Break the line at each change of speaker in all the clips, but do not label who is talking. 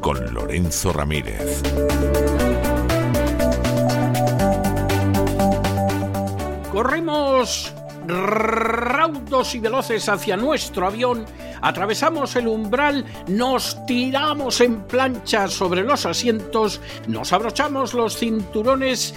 Con Lorenzo Ramírez.
Corremos raudos y veloces hacia nuestro avión, atravesamos el umbral, nos tiramos en plancha sobre los asientos, nos abrochamos los cinturones,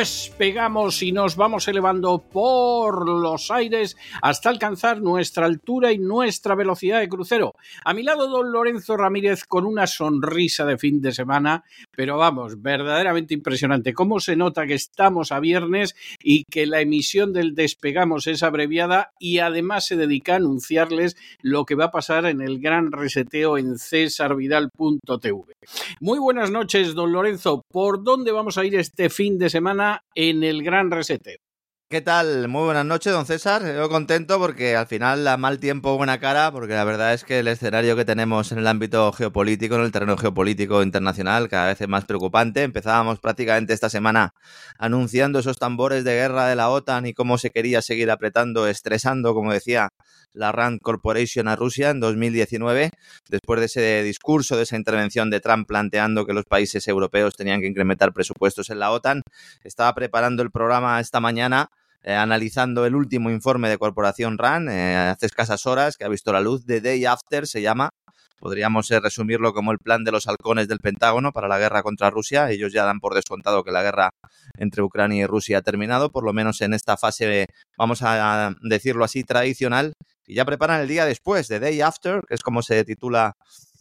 despegamos y nos vamos elevando por los aires hasta alcanzar nuestra altura y nuestra velocidad de crucero. A mi lado, don Lorenzo Ramírez con una sonrisa de fin de semana, pero vamos, verdaderamente impresionante. ¿Cómo se nota que estamos a viernes y que la emisión del Despegamos es abreviada y además se dedica a anunciarles lo que va a pasar en el gran reseteo en cesarvidal.tv? Muy buenas noches, don Lorenzo. ¿Por dónde vamos a ir este fin de semana en el gran reseteo?
¿Qué tal? Muy buenas noches, don César. Yo contento porque al final da mal tiempo buena cara, porque la verdad es que el escenario que tenemos en el ámbito geopolítico, en el terreno geopolítico internacional, cada vez es más preocupante. Empezábamos prácticamente esta semana anunciando esos tambores de guerra de la OTAN y cómo se quería seguir apretando, estresando, como decía la Rand Corporation a Rusia en 2019, después de ese discurso, de esa intervención de Trump planteando que los países europeos tenían que incrementar presupuestos en la OTAN. Estaba preparando el programa esta mañana eh, analizando el último informe de Corporación RAN eh, hace escasas horas, que ha visto la luz, The Day After se llama. Podríamos eh, resumirlo como el plan de los halcones del Pentágono para la guerra contra Rusia. Ellos ya dan por descontado que la guerra entre Ucrania y Rusia ha terminado, por lo menos en esta fase, vamos a decirlo así, tradicional. Y ya preparan el día después, The Day After, que es como se titula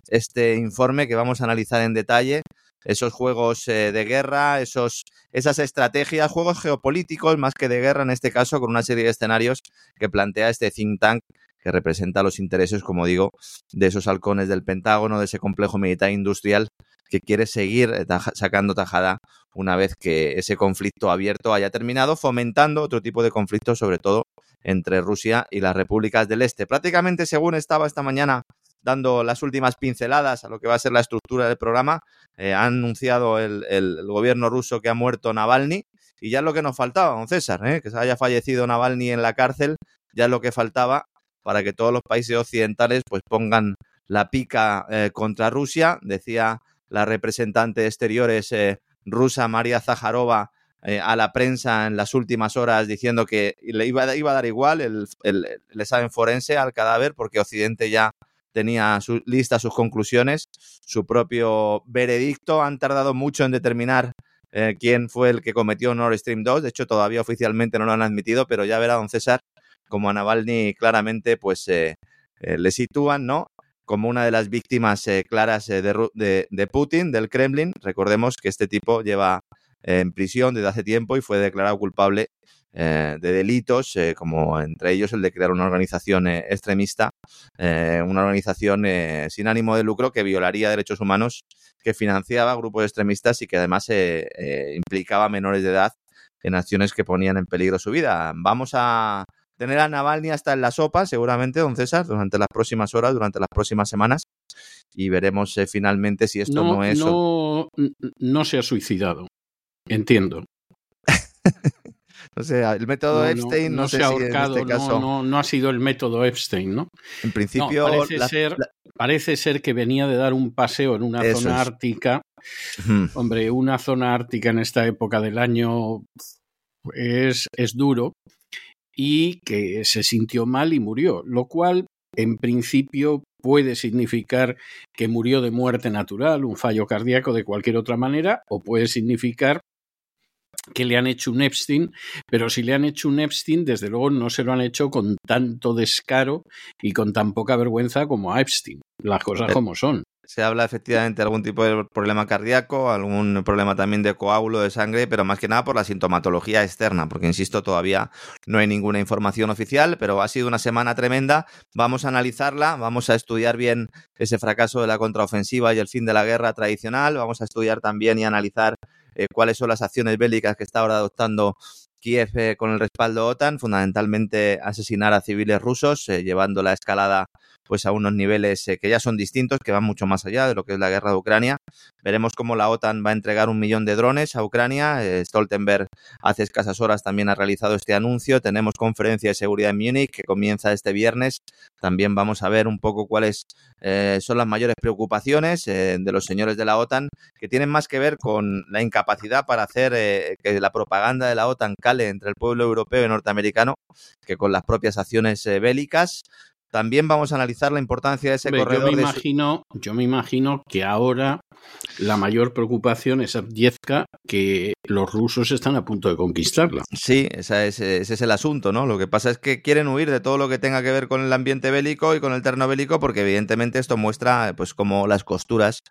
este informe que vamos a analizar en detalle esos juegos eh, de guerra, esos, esas estrategias, juegos geopolíticos más que de guerra en este caso, con una serie de escenarios que plantea este think tank que representa los intereses, como digo, de esos halcones del Pentágono, de ese complejo militar industrial que quiere seguir eh, sacando tajada una vez que ese conflicto abierto haya terminado, fomentando otro tipo de conflictos, sobre todo entre Rusia y las repúblicas del Este. Prácticamente, según estaba esta mañana dando las últimas pinceladas a lo que va a ser la estructura del programa. Eh, ha anunciado el, gobierno ruso que ha muerto Navalny y ya es lo que nos faltaba, don César, ¿eh? que se haya fallecido Navalny en la cárcel, ya es lo que faltaba para que todos los países occidentales pues pongan la pica eh, contra Rusia. Decía la representante de exteriores rusa María Zaharova a la prensa en las últimas horas diciendo que le iba, iba a dar igual el, el, el, examen forense al cadáver porque Occidente ya tenía su, lista sus conclusiones, su propio veredicto. Han tardado mucho en determinar eh, quién fue el que cometió Nord Stream 2. De hecho, todavía oficialmente no lo han admitido, pero ya verá don César como a Navalny claramente pues eh, eh, le sitúan, ¿no? Como una de las víctimas claras de, Putin, del Kremlin. Recordemos que este tipo lleva en prisión desde hace tiempo y fue declarado culpable eh, de delitos, eh, como entre ellos el de crear una organización eh, extremista, una organización sin ánimo de lucro que violaría derechos humanos, que financiaba grupos extremistas y que además implicaba a menores de edad en acciones que ponían en peligro su vida. Vamos a tener a Navalny hasta en la sopa, seguramente, don César, durante las próximas horas, durante las próximas semanas, y veremos finalmente si esto no, es...
No, no se ha suicidado, entiendo.
O sea, el método Epstein no, se ha ahorcado, en este caso...
no, ha sido el método Epstein, ¿no?
En principio...
parece, ser, parece ser que venía de dar un paseo en una zona ártica. Hombre, una zona ártica en esta época del año es, es duro y que se sintió mal y murió, lo cual en principio puede significar que murió de muerte natural, un fallo cardíaco de cualquier otra manera, o puede significar que le han hecho un Epstein, pero si le han hecho un Epstein, desde luego no se lo han hecho con tanto descaro y con tan poca vergüenza como a Epstein, las cosas como son.
se habla efectivamente de algún tipo de problema cardíaco, algún problema también de coágulo de sangre, pero más que nada por la sintomatología externa, porque insisto, todavía no hay ninguna información oficial, pero ha sido una semana tremenda. Vamos a analizarla, vamos a estudiar bien ese fracaso de la contraofensiva y el fin de la guerra tradicional, vamos a estudiar también y analizar eh, cuáles son las acciones bélicas que está ahora adoptando Kiev eh, con el respaldo OTAN, fundamentalmente asesinar a civiles rusos, eh, llevando la escalada pues a unos niveles eh, que ya son distintos, que van mucho más allá de lo que es la guerra de Ucrania. Veremos cómo la OTAN va a entregar un millón de drones a Ucrania. Stoltenberg hace escasas horas también ha realizado este anuncio. Tenemos conferencia de seguridad en Múnich que comienza este viernes. También vamos a ver un poco cuáles son las mayores preocupaciones de los señores de la OTAN, que tienen más que ver con la incapacidad para hacer que la propaganda de la OTAN entre el pueblo europeo y norteamericano que con las propias acciones eh, bélicas. También vamos a analizar la importancia de ese corredor.
Yo me, imagino, yo me imagino que ahora la mayor preocupación es Abdiezka, que los rusos están a punto de conquistarla.
Sí, ese es, ese es el asunto, ¿no? Lo que pasa es que quieren huir de todo lo que tenga que ver con el ambiente bélico y con el terno bélico, porque evidentemente esto muestra, pues, como las costuras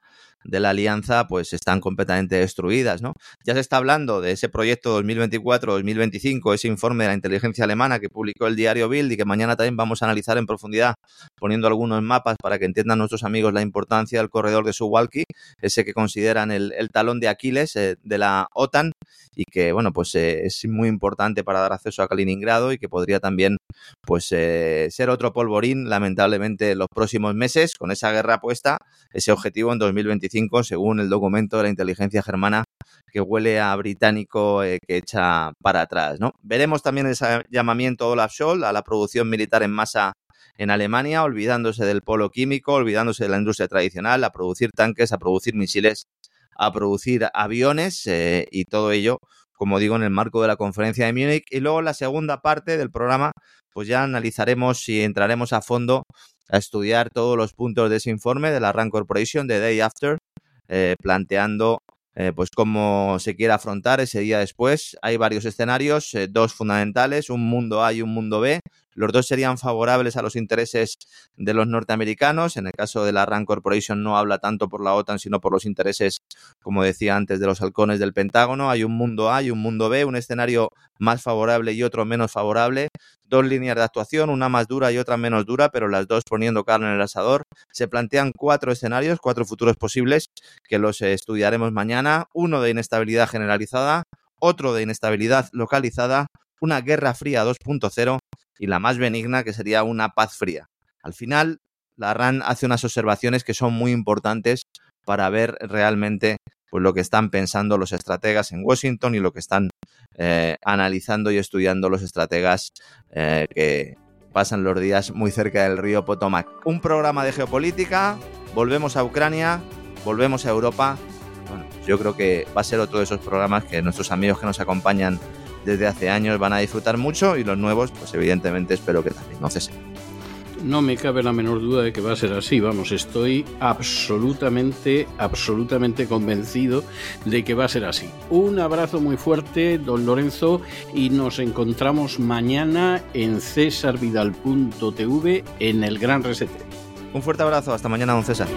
de la alianza pues están completamente destruidas, ¿no? Ya se está hablando de ese proyecto 2024-2025, ese informe de la inteligencia alemana que publicó el diario Bild y que mañana también vamos a analizar en profundidad poniendo algunos mapas para que entiendan nuestros amigos la importancia del corredor de Suwalki, ese que consideran el, talón de Aquiles eh, de la OTAN y que, bueno, pues eh, es muy importante para dar acceso a Kaliningrado y que podría también, pues, eh, ser otro polvorín, lamentablemente, en los próximos meses, con esa guerra puesta, ese objetivo en 2025, según el documento de la inteligencia germana que huele a británico eh, que echa para atrás, ¿no? Veremos también ese llamamiento Olaf Scholz a la producción militar en masa en Alemania, olvidándose del polo químico, olvidándose de la industria tradicional, a producir tanques, a producir misiles a producir aviones eh, y todo ello, como digo, en el marco de la conferencia de Múnich. Y luego la segunda parte del programa, pues ya analizaremos y entraremos a fondo a estudiar todos los puntos de ese informe de la RAND Corporation de Day After, eh, planteando eh, pues cómo se quiere afrontar ese día después. Hay varios escenarios, dos fundamentales, un mundo A y un mundo B. Los dos serían favorables a los intereses de los norteamericanos. En el caso de la RAND Corporation no habla tanto por la OTAN, sino por los intereses, como decía antes, de los halcones del Pentágono. Hay un mundo A y un mundo B, un escenario más favorable y otro menos favorable. Dos líneas de actuación, una más dura y otra menos dura, pero las dos poniendo carne en el asador. Se plantean cuatro escenarios, cuatro futuros posibles, que los estudiaremos mañana. Uno de inestabilidad generalizada, otro de inestabilidad localizada, una guerra fría 2.0 y la más benigna que sería una paz fría. Al final, la RAN hace unas observaciones que son muy importantes para ver realmente pues, lo que están pensando los estrategas en Washington y lo que están eh, analizando y estudiando los estrategas eh, que pasan los días muy cerca del río Potomac. Un programa de geopolítica, volvemos a Ucrania, volvemos a Europa. Bueno, yo creo que va a ser otro de esos programas que nuestros amigos que nos acompañan desde hace años van a disfrutar mucho y los nuevos, pues evidentemente espero que también, no sé.
No me cabe la menor duda de que va a ser así, vamos, estoy absolutamente, absolutamente convencido de que va a ser así. Un abrazo muy fuerte, don Lorenzo, y nos encontramos mañana en cesarvidal.tv en el Gran Reset.
Un fuerte abrazo, hasta mañana, don César.